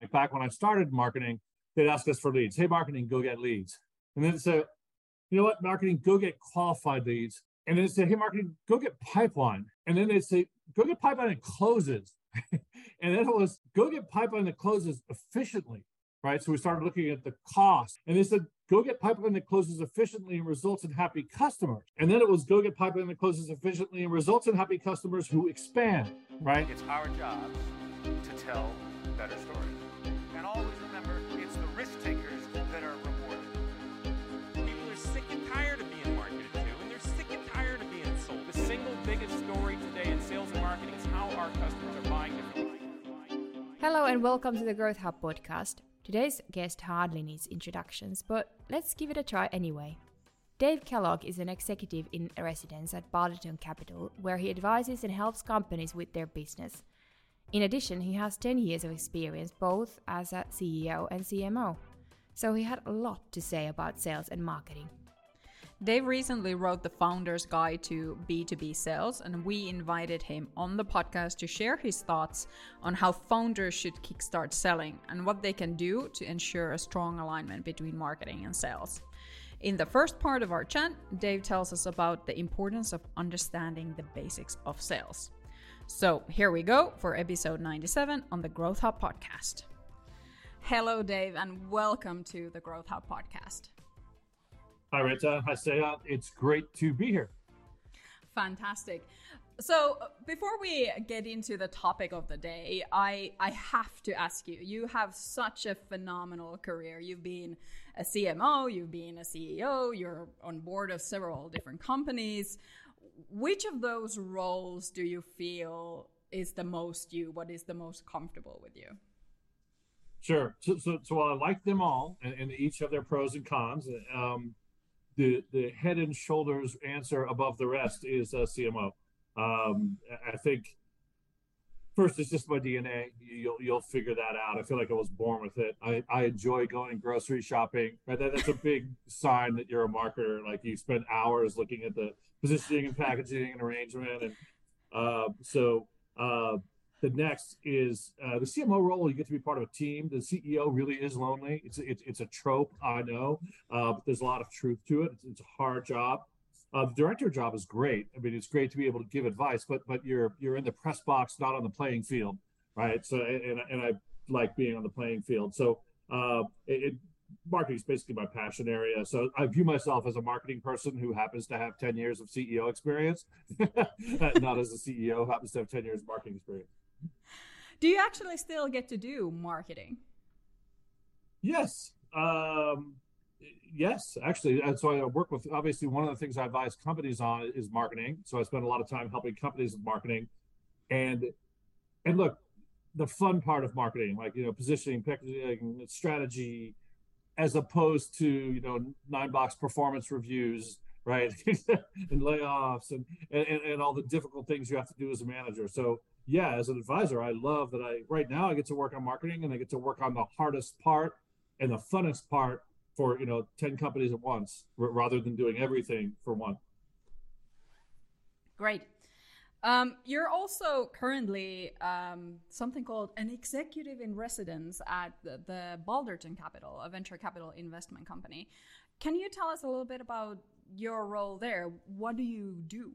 Like back when I started marketing, they'd ask us for leads. Hey, marketing, go get leads. And then say, you know what, marketing, go get qualified leads. And then say, hey, marketing, go get pipeline. And then they'd say, go get pipeline and closes. and then it was go get pipeline that closes efficiently. Right. So we started looking at the cost. And they said, go get pipeline that closes efficiently and results in happy customers. And then it was go get pipeline that closes efficiently and results in happy customers who expand. Right. It's our job to tell better stories. Risk takers that are rewarded. People are sick and tired of being marketed to, and they're sick and tired of being sold. The single biggest story today in sales and marketing is how our customers are buying differently. Hello and welcome to the Growth Hub podcast. Today's guest hardly needs introductions, but let's give it a try anyway. Dave Kellogg is an executive in residence at Balderton Capital, where he advises and helps companies with their business. In addition, he has 10 years of experience both as a CEO and CMO. So he had a lot to say about sales and marketing. Dave recently wrote the Founder's Guide to B2B Sales, and we invited him on the podcast to share his thoughts on how founders should kickstart selling and what they can do to ensure a strong alignment between marketing and sales. In the first part of our chat, Dave tells us about the importance of understanding the basics of sales. So here we go for episode 97 on the Growth Hub podcast. Hello, Dave, and welcome to the Growth Hub podcast. Hi, Rita. Hi, Seya. It's great to be here. Fantastic. So before we get into the topic of the day, I, I have to ask you, you have such a phenomenal career. You've been a CMO, you've been a CEO, you're on board of several different companies. Which of those roles do you feel is the most you? What is the most comfortable with you? Sure. So, so, so I like them all, and, and each have their pros and cons. Um, the the head and shoulders answer above the rest is a CMO. Um, I think first it's just my DNA. You'll you'll figure that out. I feel like I was born with it. I, I enjoy going grocery shopping. Right, that, that's a big sign that you're a marketer. Like you spend hours looking at the positioning and packaging and arrangement, and uh, so uh, the next is uh, the CMO role. You get to be part of a team. The CEO really is lonely. It's it's, it's a trope, I know, uh, but there's a lot of truth to it. It's, it's a hard job. Uh, the director job is great. I mean, it's great to be able to give advice, but but you're you're in the press box, not on the playing field, right? So and and I like being on the playing field. So uh, it, marketing is basically my passion area. So I view myself as a marketing person who happens to have 10 years of CEO experience, not as a CEO who happens to have 10 years of marketing experience. Do you actually still get to do marketing? Yes. Um, yes, actually. And so I work with, obviously, one of the things I advise companies on is marketing. So I spend a lot of time helping companies with marketing. And, and look, the fun part of marketing, like, you know, positioning, packaging, strategy, as opposed to, you know, nine box performance reviews, right? and layoffs and, and, and all the difficult things you have to do as a manager. So yeah, as an advisor, I love that I right now I get to work on marketing and I get to work on the hardest part and the funnest part for you know 10 companies at once r- rather than doing everything for one. Great. Um, you're also currently um, something called an executive in residence at the, the Balderton Capital, a venture capital investment company. Can you tell us a little bit about your role there? What do you do?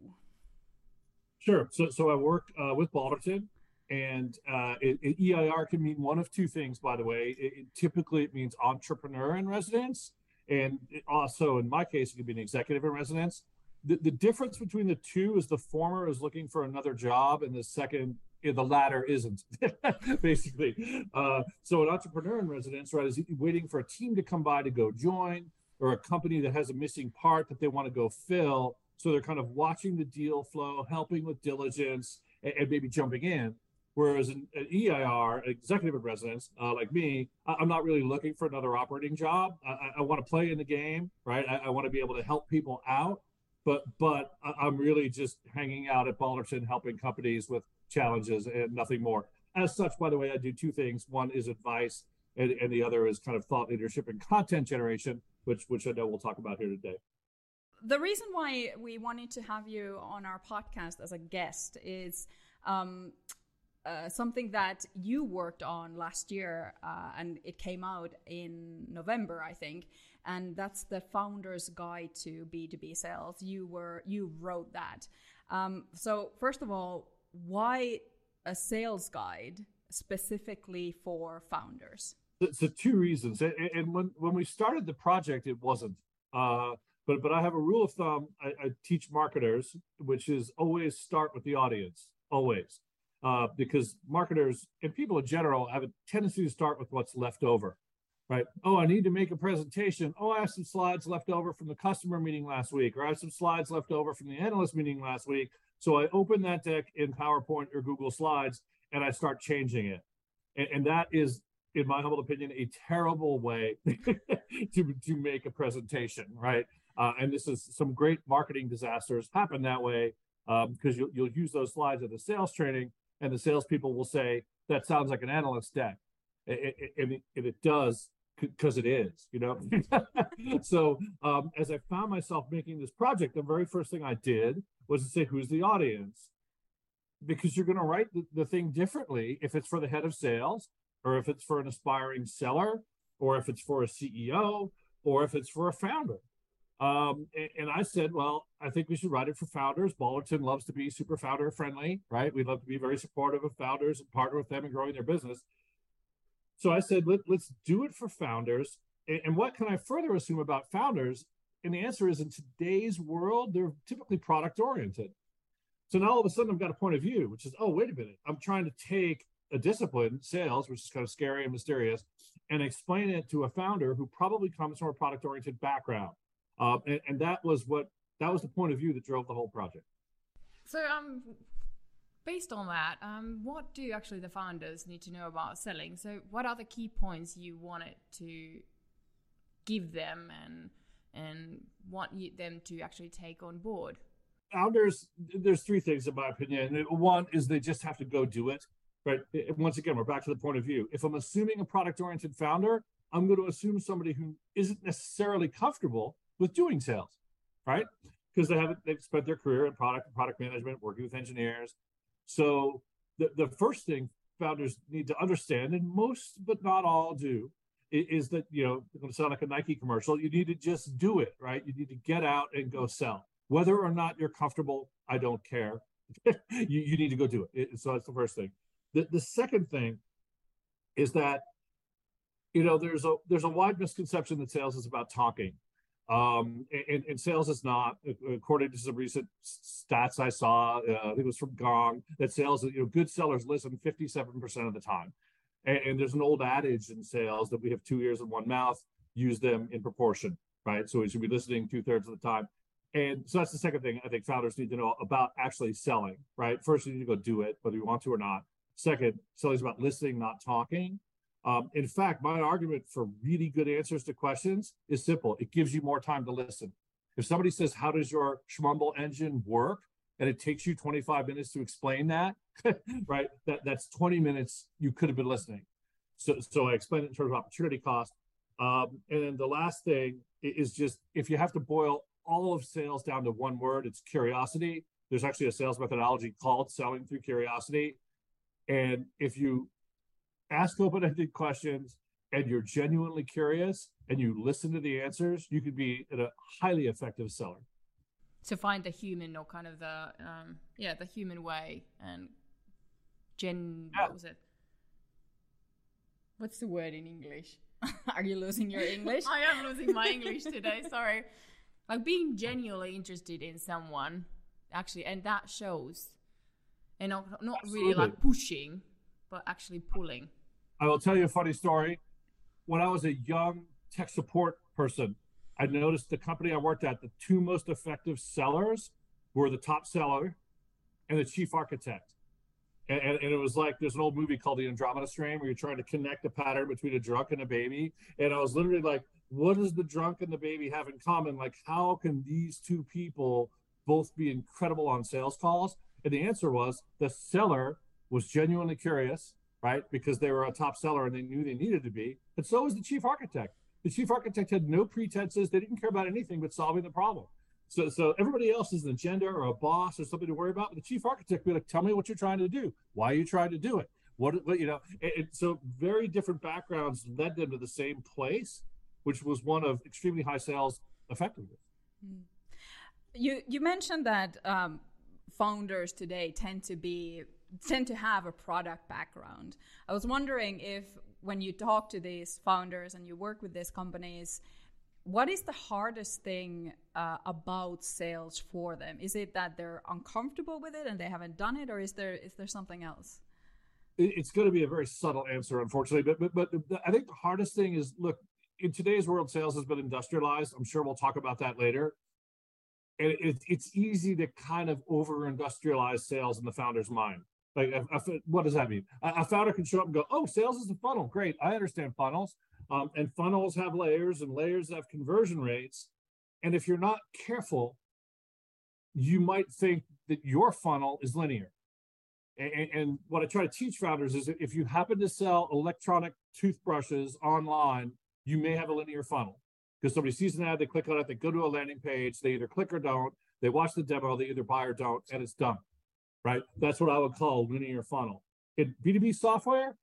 Sure. So, so I work uh, with Balderton, and uh, it, EIR can mean one of two things. By the way, it, typically it means entrepreneur in residence, and also in my case, it could be an executive in residence. The, the difference between the two is the former is looking for another job, and the second, the latter isn't. basically, uh, so an entrepreneur in residence, right, is waiting for a team to come by to go join, or a company that has a missing part that they want to go fill so they're kind of watching the deal flow, helping with diligence, and, and maybe jumping in. Whereas an, an EIR, executive in residence, uh, like me, I, am not really looking for another operating job. I, I want to play in the game, right? I, I want to be able to help people out, but but I'm really just hanging out at Balderton, helping companies with challenges and nothing more. As such, by the way, I do two things. One is advice, and, and the other is kind of thought leadership and content generation, which which I know we'll talk about here today the reason why we wanted to have you on our podcast as a guest is um, uh, something that you worked on last year, uh, and it came out in November, I think, and that's the Founder's Guide to B2B Sales. You were you wrote that. Um, so first of all, why a sales guide specifically for founders? So two reasons, and when when we started the project, it wasn't. Uh, but but I have a rule of thumb I, I, teach marketers, which is always start with the audience, always, uh, because marketers and people in general have a tendency to start with what's left over, right? Oh, I need to make a presentation. Oh, I have some slides left over from the customer meeting last week, or I have some slides left over from the analyst meeting last week. So I open that deck in PowerPoint or Google Slides and I start changing it, and, and that is in my humble opinion, a terrible way to, to make a presentation, right? Uh, and this is some great marketing disasters happen that way because um, you'll, you'll use those slides at the sales training, and the salespeople will say, "That sounds like an analyst deck," and it, it, it does because it is, you know. so um, as I found myself making this project, the very first thing I did was to say, "Who's the audience?" Because you're going to write the, the thing differently if it's for the head of sales, or if it's for an aspiring seller, or if it's for a CEO, or if it's for a founder um, and, and, I said, well, I think we should write it for founders. Balderton loves to be super founder friendly, right? We love to be very supportive of founders and partner with them in growing their business. So I said, Let, us do it for founders. And, and what can I further assume about founders? And the answer is in today's world, they're typically product oriented. So now all of a sudden I've got a point of view, which is, oh, wait a minute. I'm trying to take a discipline, sales, which is kind of scary and mysterious, and explain it to a founder who probably comes from a product oriented background um, and, and that was what that was the point of view that drove the whole project. So, um, based on that, um, what do actually the founders need to know about selling? So, what are the key points you wanted to give them and and want you, them to actually take on board? Founders, there's three things in my opinion. One is they just have to go do it. Right. Once again, we're back to the point of view. If I'm assuming a product oriented founder, I'm going to assume somebody who isn't necessarily comfortable with doing sales, right? Because they haven't they've spent their career in product and product management, working with engineers. So the, the first thing founders need to understand, and most but not all do, is that you know it's going to sound like a Nike commercial. You need to just do it, right? You need to get out and go sell. Whether or not you're comfortable, I don't care. you, you need to go do it. it. So that's the first thing. The, the second thing is that you know there's a there's a wide misconception that sales is about talking um, and, and, sales is not, according to some recent stats I saw, uh, it was from Gong, that sales, you know, good sellers listen 57% of the time. And, and, there's an old adage in sales that we have two ears and one mouth, use them in proportion, right? So we should be listening two thirds of the time. And so that's the second thing I think founders need to know about actually selling, right? First, you need to go do it, whether you want to or not. Second, selling is about listening, not talking. Um, in fact, my argument for really good answers to questions is simple. It gives you more time to listen. If somebody says, How does your Schmumble engine work? and it takes you 25 minutes to explain that, right? That that's 20 minutes you could have been listening. So so I explained it in terms of opportunity cost. Um, and then the last thing is just if you have to boil all of sales down to one word, it's curiosity. There's actually a sales methodology called selling through curiosity. And if you ask open-ended questions and you're genuinely curious and you listen to the answers, you could be a highly effective seller. To find the human or kind of the um, yeah the human way and gen yeah. what was it? What's the word in English? Are you losing your English? I am losing my English today. Sorry. Like being genuinely interested in someone, actually, and that shows, and not, not really like pushing, but actually pulling. I will tell you a funny story. When I was a young tech support person, I noticed the company I worked at, the two most effective sellers were the top seller and the chief architect. And, and, and, it was like there's an old movie called The Andromeda Strain where you're trying to connect a pattern between a drunk and a baby. And I was literally like, what does the drunk and the baby have in common? Like, how can these two people both be incredible on sales calls? And the answer was the seller was genuinely curious right? Because they were a top seller and they knew they needed to be. And so was the chief architect. The chief architect had no pretenses. They didn't care about anything but solving the problem. So, so everybody else is an agenda or a boss or something to worry about. But the chief architect will be like, tell me what you're trying to do. Why are you trying to do it? What, what you know? It, it, so very different backgrounds led them to the same place, which was one of extremely high sales effectiveness. You you mentioned that um, founders today tend to be tend to have a product background. I was wondering if when you talk to these founders and you work with these companies, what is the hardest thing uh, about sales for them? Is it that they're uncomfortable with it and they haven't done it, or is there is there something else? It's going to be a very subtle answer, unfortunately. But but but I think the hardest thing is look in today's world, sales has been industrialized. I'm sure we'll talk about that later. And it, it's easy to kind of over industrialize sales in the founder's mind. Like, what does that mean? A, founder can show up and go, "Oh, sales is a funnel. Great, I understand funnels, um, and funnels have layers, and layers have conversion rates. And if you're not careful, you might think that your funnel is linear. And, and what I try to teach founders is that if you happen to sell electronic toothbrushes online, you may have a linear funnel because somebody sees an ad, they click on it, they go to a landing page, they either click or don't, they watch the demo, they either buy or don't, and it's done right? That's what I would call linear funnel. In B2B software,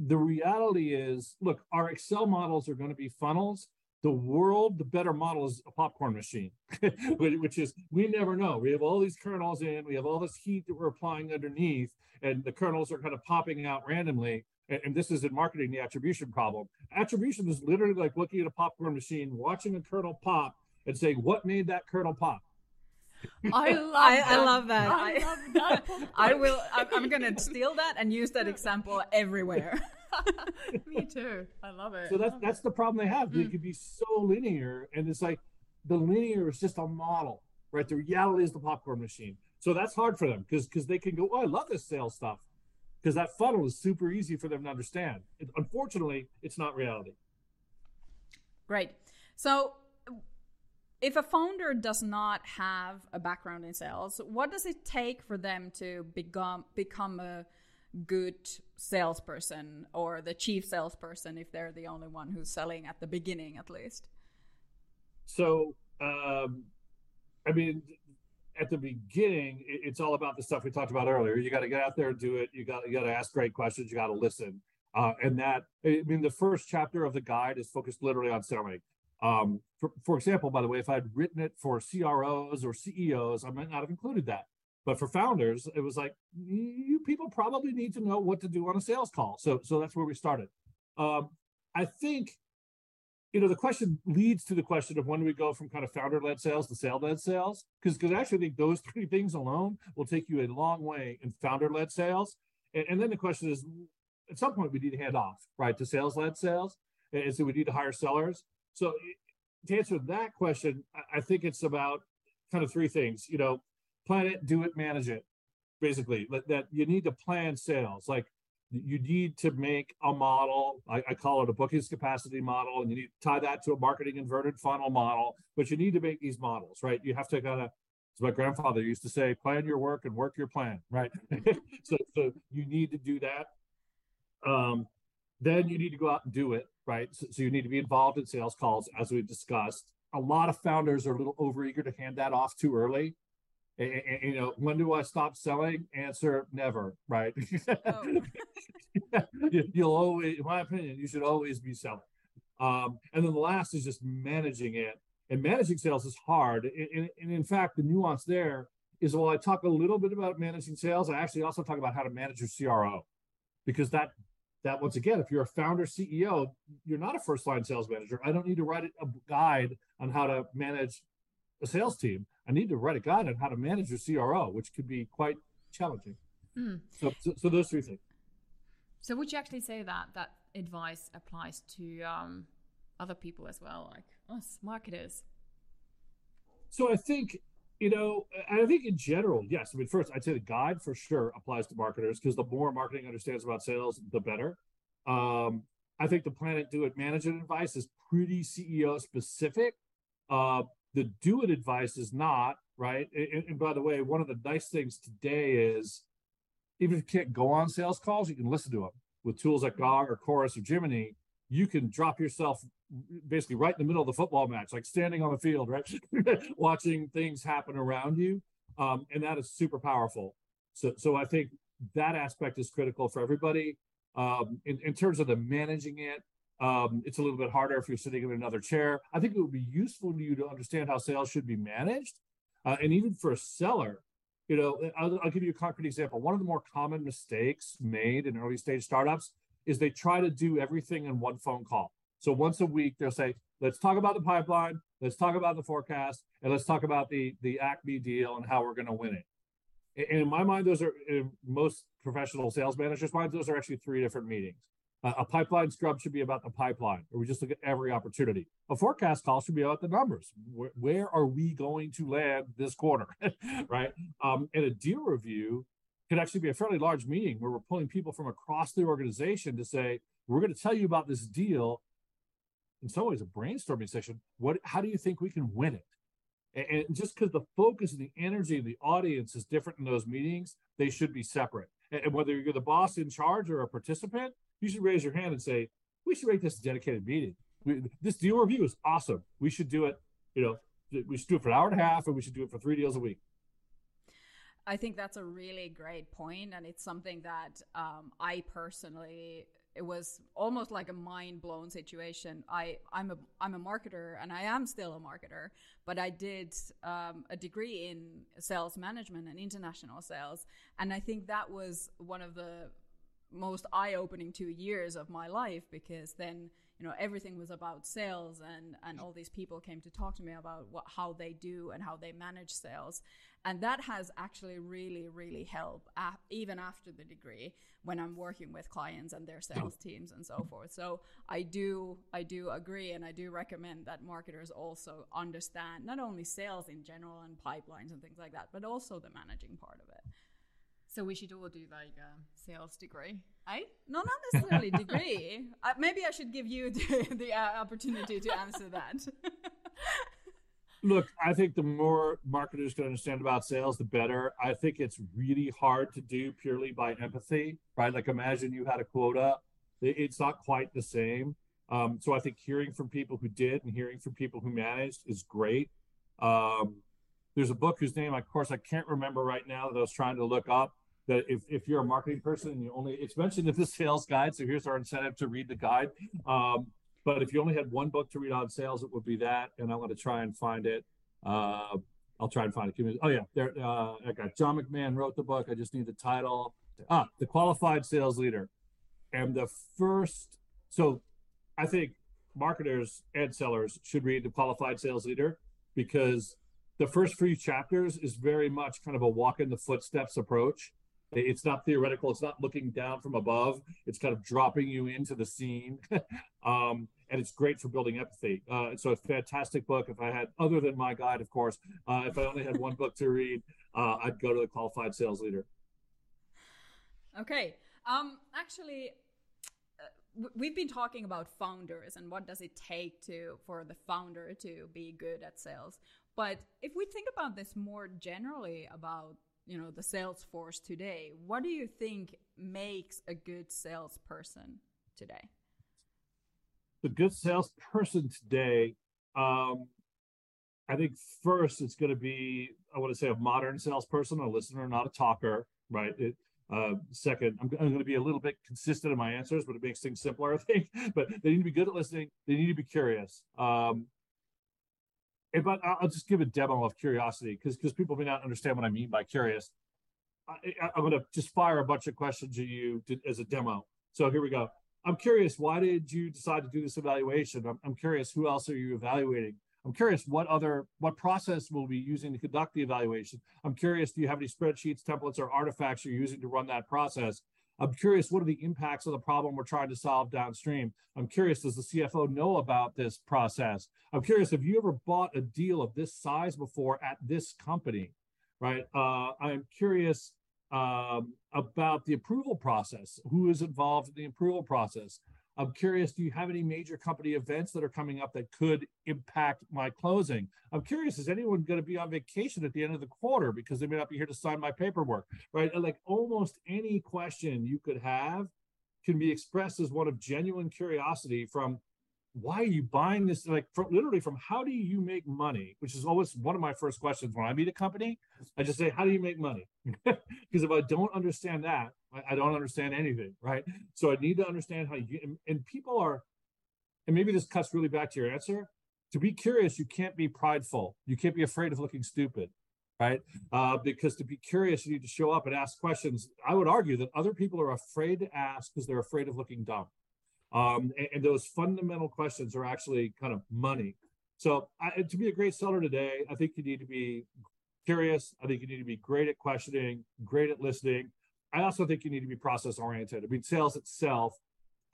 the reality is look, our Excel models are going to be funnels. The world, the better model is a popcorn machine, which is we never know. We have all these kernels in, we have all this heat that we're applying underneath, and the kernels are kind of popping out randomly. And, this is in marketing the attribution problem. Attribution is literally like looking at a popcorn machine, watching a kernel pop, and saying, what made that kernel pop? I love I, that. I love that. I, I love that. I will. I'm, I'm going to steal that and use that example everywhere. Me too. I love it. So that's that's the problem they have. They mm. could be so linear, and it's like the linear is just a model, right? The reality is the popcorn machine. So that's hard for them because because they can go, oh, I love this sales stuff, because that funnel is super easy for them to understand. It, unfortunately, it's not reality. Right. So if a founder does not have a background in sales, what does it take for them to become become a good salesperson or the chief salesperson if they're the only one who's selling at the beginning at least? So, um, I mean, at the beginning, it's all about the stuff we talked about earlier. You got to get out there and do it. You got you got to ask great questions. You got to listen. Uh, and that, I mean, the first chapter of the guide is focused literally on selling. Um, for, for example, by the way, if I'd written it for CROs or CEOs, I might not have included that. But for founders, it was like you people probably need to know what to do on a sales call. So so that's where we started. Um, I think you know the question leads to the question of when do we go from kind of founder-led sales to sales-led sales because because I actually think those three things alone will take you a long way in founder-led sales and, and, then the question is at some point we need to hand off right to sales-led sales and so we need to hire sellers so to answer that question, I think it's about kind of three things. You know, plan it, do it, manage it. Basically, that you need to plan sales. Like you need to make a model. I, I, call it a bookings capacity model, and you need to tie that to a marketing inverted funnel model. But you need to make these models, right? You have to kind of, as my grandfather used to say, plan your work and work your plan, right? so, so you need to do that. Um, then you need to go out and do it, right? So, so you need to be involved in sales calls, as we discussed. A lot of founders are a little overeager to hand that off too early. And, and, you know, when do I stop selling? Answer: never. Right? Oh. You'll always, in my opinion, you should always be selling. Um, and then the last is just managing it. And managing sales is hard. And, and in fact, the nuance there is while I talk a little bit about managing sales, I actually also talk about how to manage your CRO because that that once again, if you're a founder CEO, you're not a first line sales manager. I don't need to write a guide on how to manage a sales team. I need to write a guide on how to manage your CRO, which could be quite challenging. Mm. So, so, so, those three things. So, would you actually say that that advice applies to um, other people as well, like us marketers? So, I think you know, and I think in general, yes. I mean, first, I'd say the guide for sure applies to marketers because the more marketing understands about sales, the better. Um, I think the planet do it, manage it advice is pretty CEO specific. Uh, the do it advice is not right. And, and, by the way, one of the nice things today is even if you can't go on sales calls, you can listen to them with tools like Gong or Chorus or Jiminny. You can drop yourself basically right in the middle of the football match, like standing on the field, right, watching things happen around you, um, and that is super powerful. So, so I think that aspect is critical for everybody. Um, in, in terms of the managing it, um, it's a little bit harder if you're sitting in another chair. I think it would be useful to you to understand how sales should be managed, uh, and even for a seller, you know, I'll, I'll give you a concrete example. One of the more common mistakes made in early stage startups is they try to do everything in one phone call. So once a week, they'll say, let's talk about the pipeline, let's talk about the forecast, and let's talk about the the Acme deal and how we're going to win it. And in my mind, those are most professional sales managers' minds, those are actually three different meetings. A pipeline scrub should be about the pipeline, or we just look at every opportunity. A forecast call should be about the numbers. Where, where are we going to land this quarter, right? Um, and a deal review could actually be a fairly large meeting where we're pulling people from across the organization to say, we're going to tell you about this deal. In some ways, a brainstorming session. What? How do you think we can win it? And, and just because the focus and the energy of the audience is different in those meetings, they should be separate. And, and whether you're the boss in charge or a participant, you should raise your hand and say, we should make this a dedicated meeting. We, this deal review is awesome. We should do it, you know, we should do it for an hour and a half and we should do it for three deals a week. I think that's a really great point, and it's something that um, I personally it was almost like a mind blown situation. I I'm a I'm a marketer, and I am still a marketer, but I did um, a degree in sales management and international sales, and I think that was one of the most eye-opening two years of my life because then you know everything was about sales and and all these people came to talk to me about what how they do and how they manage sales. And that has actually really really helped uh, even after the degree when i'm working with clients and their sales teams and so forth. So i do i do agree and i do recommend that marketers also understand not only sales in general and pipelines and things like that but also the managing part of it so we should all do like a sales degree. I no, not necessarily degree. Uh, maybe I should give you the, the uh, opportunity to answer that. Look, I think the more marketers can understand about sales, the better. I think it's really hard to do purely by empathy, right? Like imagine you had a quota. It's not quite the same. Um, so I think hearing from people who did and hearing from people who managed is great. Um, there's a book whose name, of course, I can't remember right now that I was trying to look up. That if, if you're a marketing person and you only, it's mentioned in the sales guide. So here's our incentive to read the guide. Um, but if you only had one book to read on sales, it would be that. And I'm going to try and find it. Uh, I'll try and find it. Oh yeah, there. Uh, I got John McMahon wrote the book. I just need the title. Ah, the qualified sales leader. And the first, so I think marketers and sellers should read the qualified sales leader because the first few chapters is very much kind of a walk in the footsteps approach. It's not theoretical. It's not looking down from above. It's kind of dropping you into the scene. um, and it's great for building empathy. Uh, so a fantastic book. If I had, other than my guide, of course, uh, if I only had one book to read, uh, I'd go to the Qualified Sales Leader. Okay. Um, actually, uh, we've been talking about founders and what does it take to for the founder to be good at sales. But if we think about this more generally about you know the sales force today, what do you think makes a good salesperson today? The good salesperson today, um, I think first it's going to be I want to say a modern salesperson, a listener, not a talker, right? It, uh, second, I'm, I'm, going to be a little bit consistent in my answers, but it makes things simpler, I think. But they need to be good at listening. They need to be curious. Um, I, I'll just give a demo of curiosity because because people may not understand what I mean by curious. I, am going to just fire a bunch of questions at you to, as a demo. So here we go. I'm curious, why did you decide to do this evaluation? I'm, I'm curious, who else are you evaluating? I'm curious, what other what process will be using to conduct the evaluation? I'm curious, do you have any spreadsheets, templates, or artifacts you're using to run that process? I'm curious, what are the impacts of the problem we're trying to solve downstream? I'm curious, does the CFO know about this process? I'm curious, have you ever bought a deal of this size before at this company, right? Uh, I'm curious um, about the approval process. Who is involved in the approval process? I'm curious, do you have any major company events that are coming up that could impact my closing? I'm curious, is anyone going to be on vacation at the end of the quarter because they may not be here to sign my paperwork, right? like almost any question you could have can be expressed as one of genuine curiosity from why are you buying this? Like literally from how do you make money? Which is always one of my first questions when I meet a company. I just say, how do you make money? because if I don't understand that, I, I, don't understand anything, right? So I need to understand how you and, and people are, and maybe this cuts really back to your answer. To be curious, you can't be prideful. You can't be afraid of looking stupid, right? Uh, because to be curious, you need to show up and ask questions. I would argue that other people are afraid to ask because they're afraid of looking dumb. Um, and, and, those fundamental questions are actually kind of money. So I, to be a great seller today, I think you need to be curious. I think you need to be great at questioning, great at listening. I also think you need to be process oriented. I mean, sales itself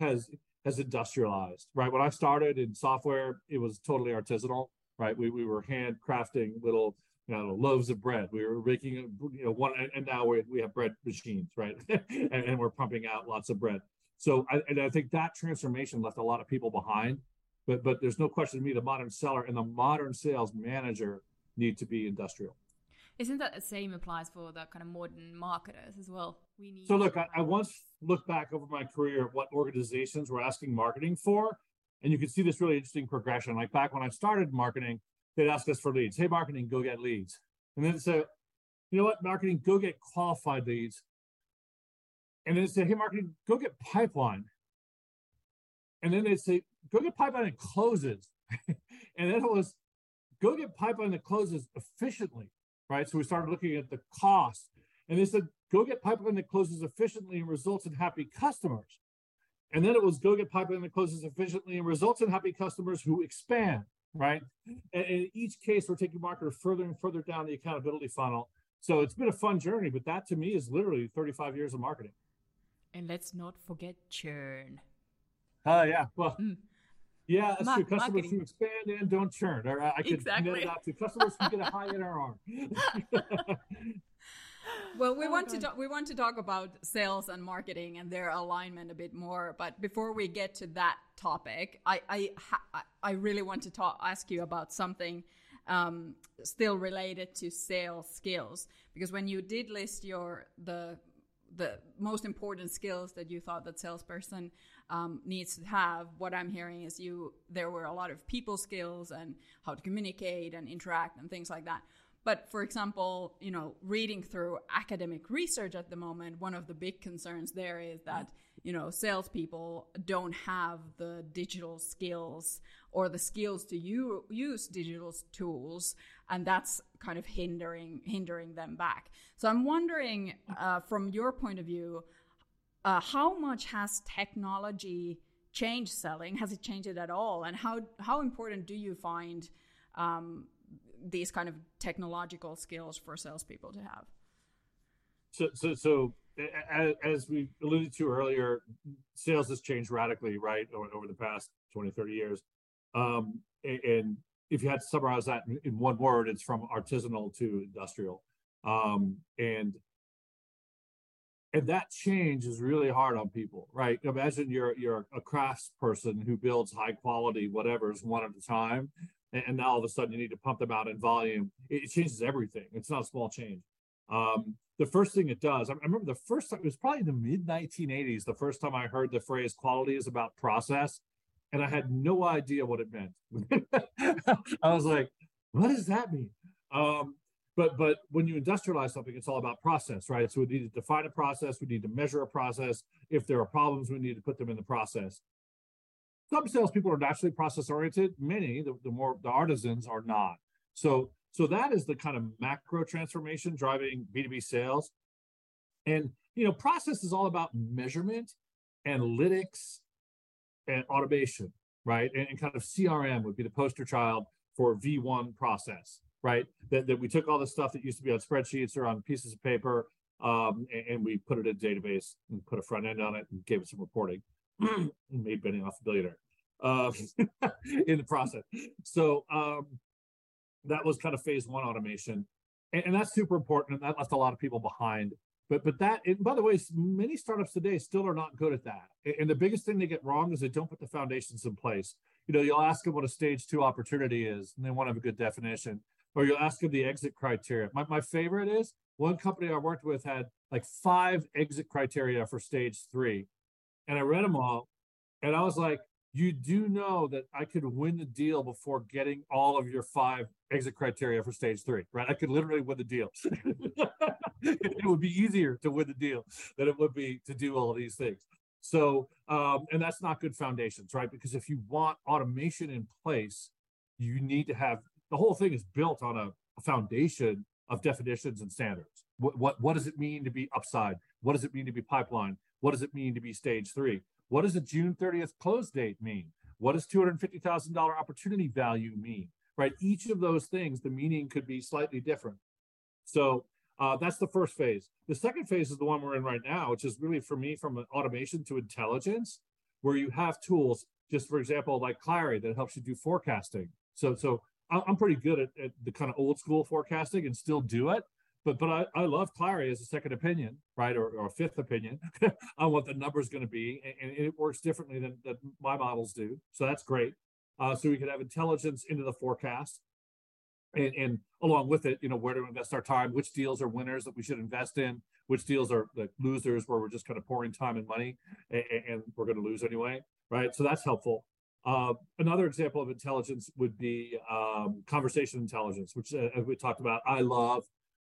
has has industrialized, right? When I started in software, it was totally artisanal, right? We, we were handcrafting little you know, loaves of bread. We were making, you know, one, and now we, we have bread machines, right? and, and, we're pumping out lots of bread. So, I, and I think that transformation left a lot of people behind. But but there's no question to me the modern seller and the modern sales manager need to be industrial. Isn't that the same applies for the kind of modern marketers as well? We need. So look, I, I once looked back over my career at what organizations were asking marketing for, and you can see this really interesting progression. Like back when I started marketing, they'd ask us for leads. Hey, marketing, go get leads. And then say, you know what, marketing, go get qualified leads and then say, hey, marketing, go get pipeline. And then they say, go get pipeline that closes. and then it was, go get pipeline that closes efficiently, right? So we started looking at the cost. And they said, go get pipeline that closes efficiently and results in happy customers. And then it was go get pipeline that closes efficiently and results in happy customers who expand, right? And in each case, we're taking marketers further and further down the accountability funnel. So it's been a fun journey, but that to me is literally 35 years of marketing. And let's not forget churn. Oh, uh, yeah. Well, mm. yeah, that's Ma- true. Customers marketing. who expand and don't churn. Or I could exactly. net it out to customers who get a high NRR. well, we oh, want God. to talk, we want to talk about sales and marketing and their alignment a bit more. But before we get to that topic, I I I really want to talk, ask you about something um, still related to sales skills because when you did list your the the most important skills that you thought that salesperson um, needs to have. What i'm hearing is you there were a lot of people skills and how to communicate and interact and things like that but for example you know reading through academic research at the moment one of the big concerns there is that you know salespeople don't have the digital skills or the skills to u- use digital tools and that's kind of hindering hindering them back. So i'm wondering uh, from your point of view uh, how much has technology changed selling? Has it changed it at all? And how how important do you find um, these kind of technological skills for salespeople to have so so so as we alluded to earlier, sales has changed radically, right, over, over the past 20, 30 years. Um, and if you had to summarize that in, one word, it's from artisanal to industrial. Um, and and that change is really hard on people, right? Imagine you're you're a crafts person who builds high quality whatever's one at a time, and, now all of a sudden you need to pump them out in volume. It, it changes everything. It's not a small change. Um, the first thing it does, I remember the first time, it was probably the mid 1980s, the first time I heard the phrase quality is about process. And I had no idea what it meant. I was like, what does that mean? Um, but but when you industrialize something, it's all about process, right? So we need to define a process, we need to measure a process. If there are problems, we need to put them in the process. Some salespeople are naturally process oriented. Many, the, the more the artisans, are not. So so that is the kind of macro transformation driving B2B sales. And you know, process is all about measurement, analytics, and automation, right? And, and kind of CRM would be the poster child for V1 process, right? That, that we took all the stuff that used to be on spreadsheets or on pieces of paper, um, and, and, we put it in a database and put a front end on it and gave it some reporting made Benioff a billionaire uh, in the process. So um, that was kind of phase one automation. And, and, that's super important and that left a lot of people behind. But but that and by the way many startups today still are not good at that. And the biggest thing they get wrong is they don't put the foundations in place. You know you'll ask them what a stage two opportunity is and they want to have a good definition. Or you'll ask them the exit criteria. My, my favorite is one company i worked with had like five exit criteria for stage three and i read them all and i was like you do know that I could win the deal before getting all of your five exit criteria for stage three, right? I could literally win the deal. it would be easier to win the deal than it would be to do all of these things. So, um, and that's not good foundations, right? Because if you want automation in place, you need to have the whole thing is built on a, a foundation of definitions and standards. What, what, what does it mean to be upside? What does it mean to be pipeline? What does it mean to be stage three? What does a June 30th close date mean? What does $250,000 opportunity value mean? Right? Each of those things, the meaning could be slightly different. So uh, that's the first phase. The second phase is the one we're in right now, which is really for me from automation to intelligence, where you have tools, just for example, like Clari that helps you do forecasting. So, so I'm pretty good at, at the kind of old school forecasting and still do it. But but I, I love Clari as a second opinion, right, or, or a fifth opinion on what the number is going to be, and, and, it works differently than, my models do. So that's great. Uh, so we can have intelligence into the forecast, and, and along with it, you know, where to invest our time, which deals are winners that we should invest in, which deals are the losers where we're just kind of pouring time and money, and, and we're going to lose anyway, right? So that's helpful. Uh, another example of intelligence would be um, conversation intelligence, which uh, we talked about. I love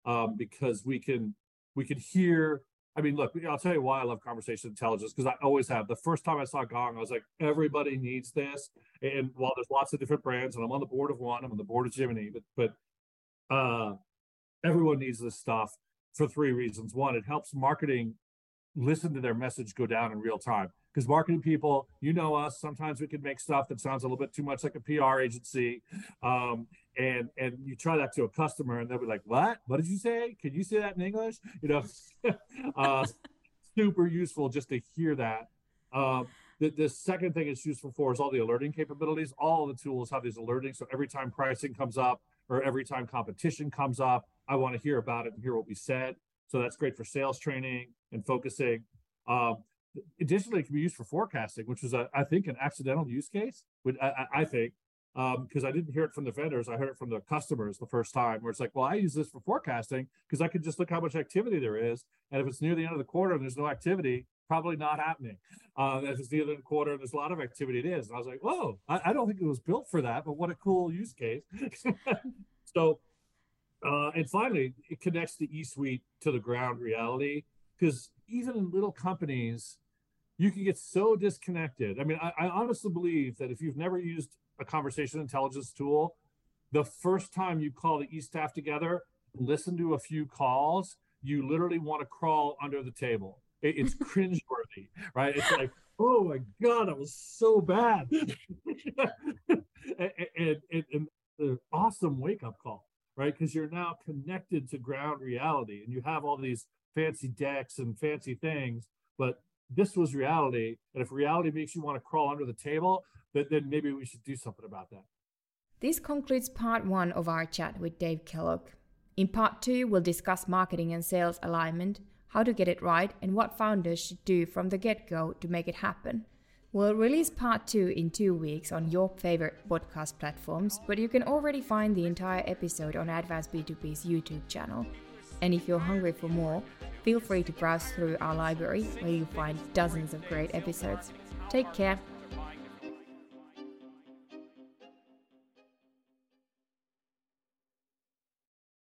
um, because we can we can hear. I mean, look, I'll tell you why I love conversation intelligence because I always have. The first time I saw Gong, I was like, everybody needs this. And while there's lots of different brands, and I'm on the board of one, I'm on the board of Jiminny, but but uh, everyone needs this stuff for three reasons. One, it helps marketing listen to their message go down in real time because marketing people, you know us, sometimes we can make stuff that sounds a little bit too much like a PR agency. Um, and and you try that to a customer and they'll be like, What? What did you say? Can you say that in English? You know, uh, super useful just to hear that. Um, the, the second thing it's useful for is all the alerting capabilities. All the tools have these alerting. So every time pricing comes up or every time competition comes up, I want to hear about it and hear what we said. So that's great for sales training and focusing. Um, additionally, it can be used for forecasting, which is, a, I think, an accidental use case. Which I, I think because um, I didn't hear it from the vendors, I heard it from the customers the first time. Where it's like, well, I use this for forecasting because I can just look how much activity there is, and if it's near the end of the quarter and there's no activity, probably not happening. Uh, if it's the end of the quarter and there's a lot of activity, it is. And I was like, whoa, I, I don't think it was built for that, but what a cool use case. so, uh, and finally, it connects the E-suite to the ground reality because even in little companies you can get so disconnected. I mean, I, I, honestly believe that if you've never used a conversation intelligence tool, the first time you call the e-staff together, listen to a few calls, you literally want to crawl under the table. It, it's cringeworthy, right? It's like, oh my god, that was so bad, and, and, and, and the awesome wake up call, right? Because you're now connected to ground reality, and you have all these fancy decks and fancy things, but this was reality. And if reality makes you want to crawl under the table, then, then maybe we should do something about that. This concludes part one of our chat with Dave Kellogg. In part two, we'll discuss marketing and sales alignment, how to get it right, and what founders should do from the get go to make it happen. We'll release part two in two weeks on your favorite podcast platforms, but you can already find the entire episode on Advanced B2B's YouTube channel. And if you're hungry for more, feel free to browse through our library where you'll find dozens of great episodes. Take care